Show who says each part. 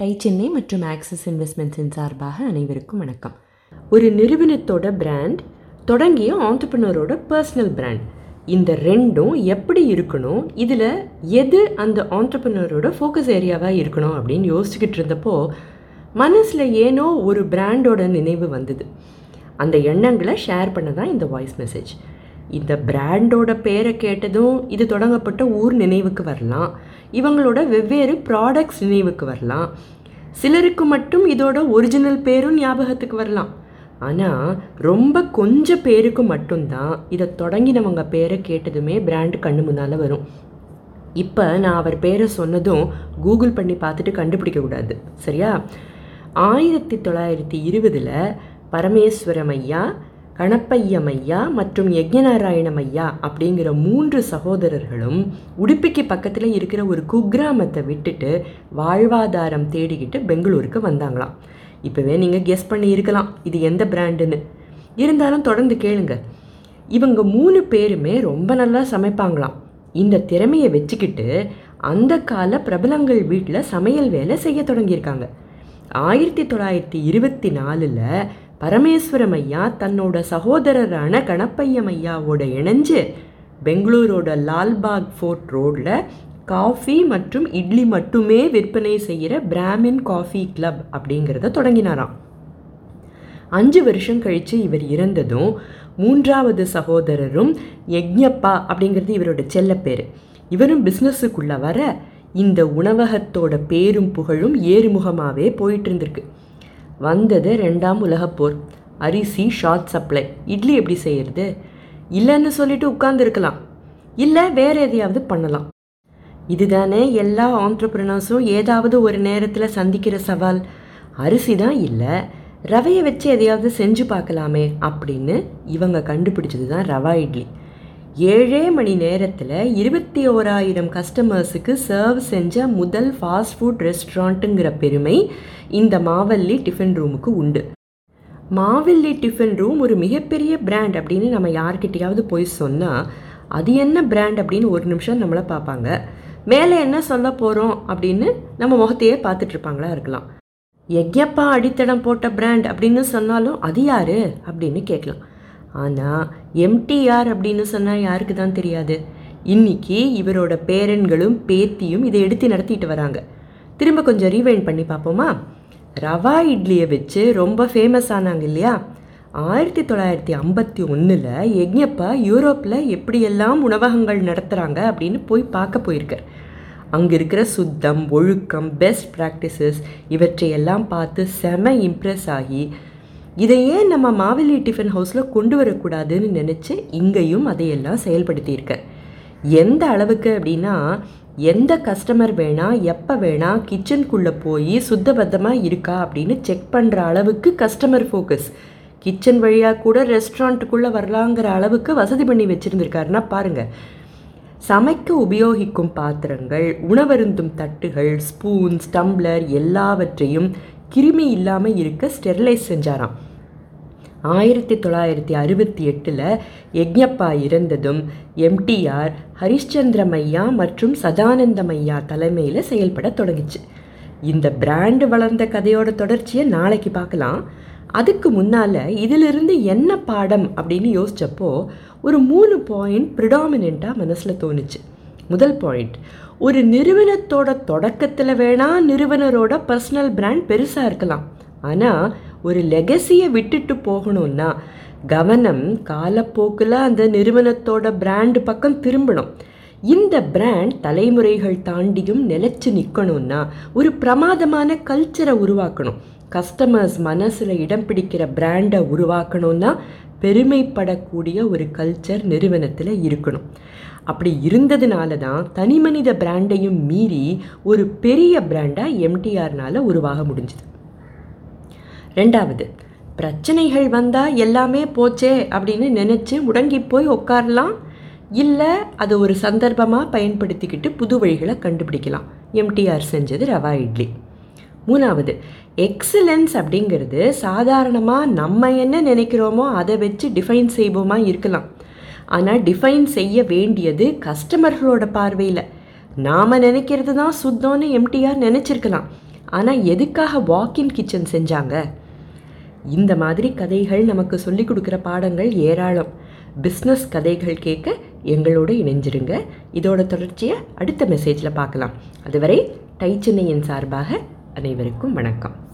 Speaker 1: Tie Chennai மற்றும் axis இன்வெஸ்ட்மெண்ட்ஸின் சார்பாக அனைவருக்கும் வணக்கம். ஒரு நிறுவனத்தோட பிராண்ட் தொடங்கிய ஆண்டர்பனரோட பர்சனல் பிராண்ட் இந்த ரெண்டும் எப்படி இருக்கணும்? இதில் எது அந்த ஆண்டர்பனரோட ஃபோக்கஸ் ஏரியாவாக இருக்கணும் அப்படின்னு யோசிச்சுக்கிட்டு இருந்தப்போ மனசில் ஏனோ ஒரு பிராண்டோட நினைவு வந்தது. அந்த எண்ணங்களை ஷேர் பண்ண தான் இந்த வாய்ஸ் மெசேஜ் இந்த பிராண்டோட பேரை கேட்டதும் இது தொடங்கப்பட்ட ஊர் நினைவுக்கு வரலாம். இவங்களோட வெவ்வேறு ப்ராடக்ட்ஸ் நினைவுக்கு வரலாம். சிலருக்கு மட்டும் இதோட ஒரிஜினல் பேரும் ஞாபகத்துக்கு வரலாம். ஆனால் ரொம்ப கொஞ்சம் பேருக்கு மட்டும்தான் இதை தொடங்கினவங்க பேரை கேட்டதுமே பிராண்டு கண்ணு முன்னால் வரும். இப்போ நான் அவர் பேரை சொன்னதும் கூகுள் பண்ணி பார்த்துட்டு கண்டுபிடிக்கக்கூடாது சரியா? ஆயிரத்தி தொள்ளாயிரத்தி இருபதில் பரமேஸ்வரம் ஐயா கணப்பையமையா மற்றும் யஜ்யநாராயணமையா அப்படிங்கிற மூன்று சகோதரர்களும் உடுப்பிக்கு பக்கத்தில் இருக்கிற ஒரு குக்கிராமத்தை விட்டுட்டு வாழ்வாதாரம் தேடிக்கிட்டு பெங்களூருக்கு வந்தாங்களாம். இப்போவே நீங்கள் கெஸ் பண்ணி இருக்கலாம் இது எந்த பிராண்டுன்னு இருந்தாலும் தொடர்ந்து கேளுங்க. இவங்க மூணு பேருமே ரொம்ப நல்லா சமைப்பாங்களாம். இந்த திறமையை வச்சுக்கிட்டு அந்த கால பிரபலங்கள் வீட்டில் சமையல் வேலை செய்ய தொடங்கியிருக்காங்க. ஆயிரத்தி தொள்ளாயிரத்தி இருபத்தி நாலில் பரமேஸ்வரம் ஐயா தன்னோட சகோதரரான கணப்பையம் ஐயாவோட இணைஞ்சு பெங்களூரோட லால்பாக் ஃபோர்ட் ரோடில் காஃபி மற்றும் இட்லி மட்டுமே விற்பனை செய்கிற பிராமின் காஃபி கிளப் அப்படிங்கிறத தொடங்கினாராம். அஞ்சு வருஷம் கழித்து இவர் இறந்ததும் மூன்றாவது சகோதரரும் யக்ஞப்பா அப்படிங்கிறது இவரோட செல்லப்பேர் இவரும் பிஸ்னஸுக்குள்ளே வர இந்த உணவகத்தோட பேரும் புகழும் ஏறுமுகமாகவே போயிட்டு இருந்திருக்கு. வந்தது ரெண்டாம் உலகப்போர் அரிசி ஷார்ட் சப்ளை இட்லி எப்படி செய்யறது? இல்லைன்னு சொல்லிட்டு உட்கார்ந்துருக்கலாம். இல்லை வேறு எதையாவது பண்ணலாம். இதுதானே எல்லா ஆண்டர்பிரினர்ஸும் ஏதாவது ஒரு நேரத்தில் சந்திக்கிற சவால். அரிசி தான் இல்லை ரவையை வச்சு எதையாவது செஞ்சு பார்க்கலாமே அப்படின்னு இவங்க கண்டுபிடிச்சது தான் ரவா இட்லி. ஏழே மணி நேரத்தில் இருபத்தி ஓராயிரம் கஸ்டமர்ஸுக்கு சர்வ் செஞ்ச முதல் ஃபாஸ்ட் ஃபுட் ரெஸ்டாரண்ட்டுங்கிற பெருமை இந்த மாவல்லி டிஃபன் ரூமுக்கு உண்டு. மாவல்லி டிஃபன் ரூம் ஒரு மிகப்பெரிய பிராண்ட் அப்படின்னு நம்ம யார்கிட்டையாவது போய் சொன்னால் அது என்ன பிராண்ட் அப்படின்னு ஒரு நிமிஷம் நம்மளை பார்ப்பாங்க. மேலே என்ன சொல்ல போகிறோம் அப்படின்னு நம்ம முகத்தையே பார்த்துட்ருப்பாங்களா இருக்கலாம். எக்யப்பா அடித்தடம் போட்ட பிராண்ட் அப்படின்னு சொன்னாலும் அது யார் அப்படின்னு கேட்கலாம். ஆனால் எம்டிஆர் அப்படின்னு சொன்னால் யாருக்கு தான் தெரியாது? இன்னைக்கு இவரோட பேரன்களும் பேத்தியும் இதை எடுத்து நடத்திட்டு வராங்க. திரும்ப கொஞ்சம் ரீவைண்ட் பண்ணி பார்ப்போமா? ரவா இட்லியை வச்சு ரொம்ப ஃபேமஸ் ஆனாங்க இல்லையா? ஆயிரத்தி தொள்ளாயிரத்தி ஐம்பத்தி ஒன்றில் யக்ஞப்பா யூரோப்பில் எப்படியெல்லாம் உணவகங்கள் நடத்துகிறாங்க அப்படின்னு போய் பார்க்க போயிருக்கார். அங்கே இருக்கிற சுத்தம் ஒழுக்கம் பெஸ்ட் ப்ராக்டிசஸ் இவற்றையெல்லாம் பார்த்து செம இம்ப்ரெஸ் ஆகி இதை ஏன் நம்ம மாவெளி டிஃபன் ஹவுஸில் கொண்டு வரக்கூடாதுன்னு நினச்சி இங்கேயும் அதையெல்லாம் செயல்படுத்தியிருக்கேன் எந்த அளவுக்கு அப்படின்னா எந்த கஸ்டமர் வேணால் எப்போ வேணால் கிச்சனுக்குள்ளே போய் சுத்தபத்தமாக இருக்கா அப்படின்னு செக் பண்ணுற அளவுக்கு கஸ்டமர் ஃபோக்கஸ். கிச்சன் வழியாக கூட ரெஸ்டாரண்ட்டுக்குள்ளே வரலாங்கிற அளவுக்கு வசதி பண்ணி வச்சுருந்துருக்காருன்னா பாருங்கள் சமைக்க உபயோகிக்கும் பாத்திரங்கள் உணவருந்தும் தட்டுகள் ஸ்பூன்ஸ் டம்ளர் எல்லாவற்றையும் கிருமி இல்லாமல் இருக்க ஸ்டெர்லைஸ் செஞ்சாராம். ஆயிரத்தி தொள்ளாயிரத்தி அறுபத்தி எட்டில் யக்ஞப்பா இறந்ததும் எம்டிஆர் ஹரிஷ்சந்திரமையா மற்றும் சதானந்தமையா தலைமையில் செயல்பட தொடங்கிச்சு. இந்த பிராண்டு வளர்ந்த கதையோட தொடர்ச்சியை நாளைக்கு பார்க்கலாம் அதுக்கு முன்னால் இதிலிருந்து என்ன பாடம் அப்படின்னு யோசித்தப்போ ஒரு மூணு பாயிண்ட் ப்ரிடாமினண்ட்டாக மனசில் தோணுச்சு. முதல் பாயிண்ட் ஒரு நிறுவனத்தோட தொடக்கத்தில் வேணால் நிறுவனரோட பர்சனல் பிராண்ட் பெருசாக இருக்கலாம். ஆனால் ஒரு லெகசியை விட்டுட்டு போகணும்னா கவனம் காலப்போக்கில் அந்த நிறுவனத்தோட பிராண்டு பக்கம் திரும்பணும். இந்த பிராண்ட் தலைமுறைகள் தாண்டியும் நிலச்சி நிற்கணும்னா ஒரு பிரமாதமான கல்ச்சரை உருவாக்கணும். கஸ்டமர்ஸ் மனசில் இடம் பிடிக்கிற பிராண்டை உருவாக்கணும்னா பெருமைப்படக்கூடிய ஒரு கல்ச்சர் நிறுவனத்தில் இருக்கணும். அப்படி இருந்ததுனால தான் தனிமனித பிராண்டையும் மீறி ஒரு பெரிய பிராண்டாக எம்டிஆர்னால் உருவாக முடிஞ்சுது. ரெண்டாவது பிரச்சனைகள் வந்தால் எல்லாமே போச்சே அப்படின்னு நினச்சி முடங்கி போய் உட்காரலாம். இல்லை அது ஒரு சந்தர்ப்பமாக பயன்படுத்திக்கிட்டு புது வழிகளை கண்டுபிடிக்கலாம். எம்டிஆர் செஞ்சது ரவா இட்லி. மூணாவது எக்ஸலன்ஸ் அப்படிங்கிறது சாதாரணமாக நம்ம என்ன நினைக்கிறோமோ அதை வச்சு டிஃபைன் செய்வோமா இருக்கலாம். ஆனால் டிஃபைன் செய்ய வேண்டியது கஸ்டமர்களோட பார்வையில். நாம் நினைக்கிறது தான் சுத்தம்னு எம்டிஆர் நினச்சிருக்கலாம். ஆனால் எதுக்காக வாக்கின் கிச்சன் செஞ்சாங்க? இந்த மாதிரி கதைகள் நமக்கு சொல்லிக் கொடுக்குற பாடங்கள் ஏராளம். பிஸ்னஸ் கதைகள் கேட்க எங்களோட இணைஞ்சிருங்க. இதோட தொடர்ச்சியை அடுத்த மெசேஜில் பார்க்கலாம். அதுவரை டை சென்னையின் சார்பாக அனைவருக்கும் வணக்கம்.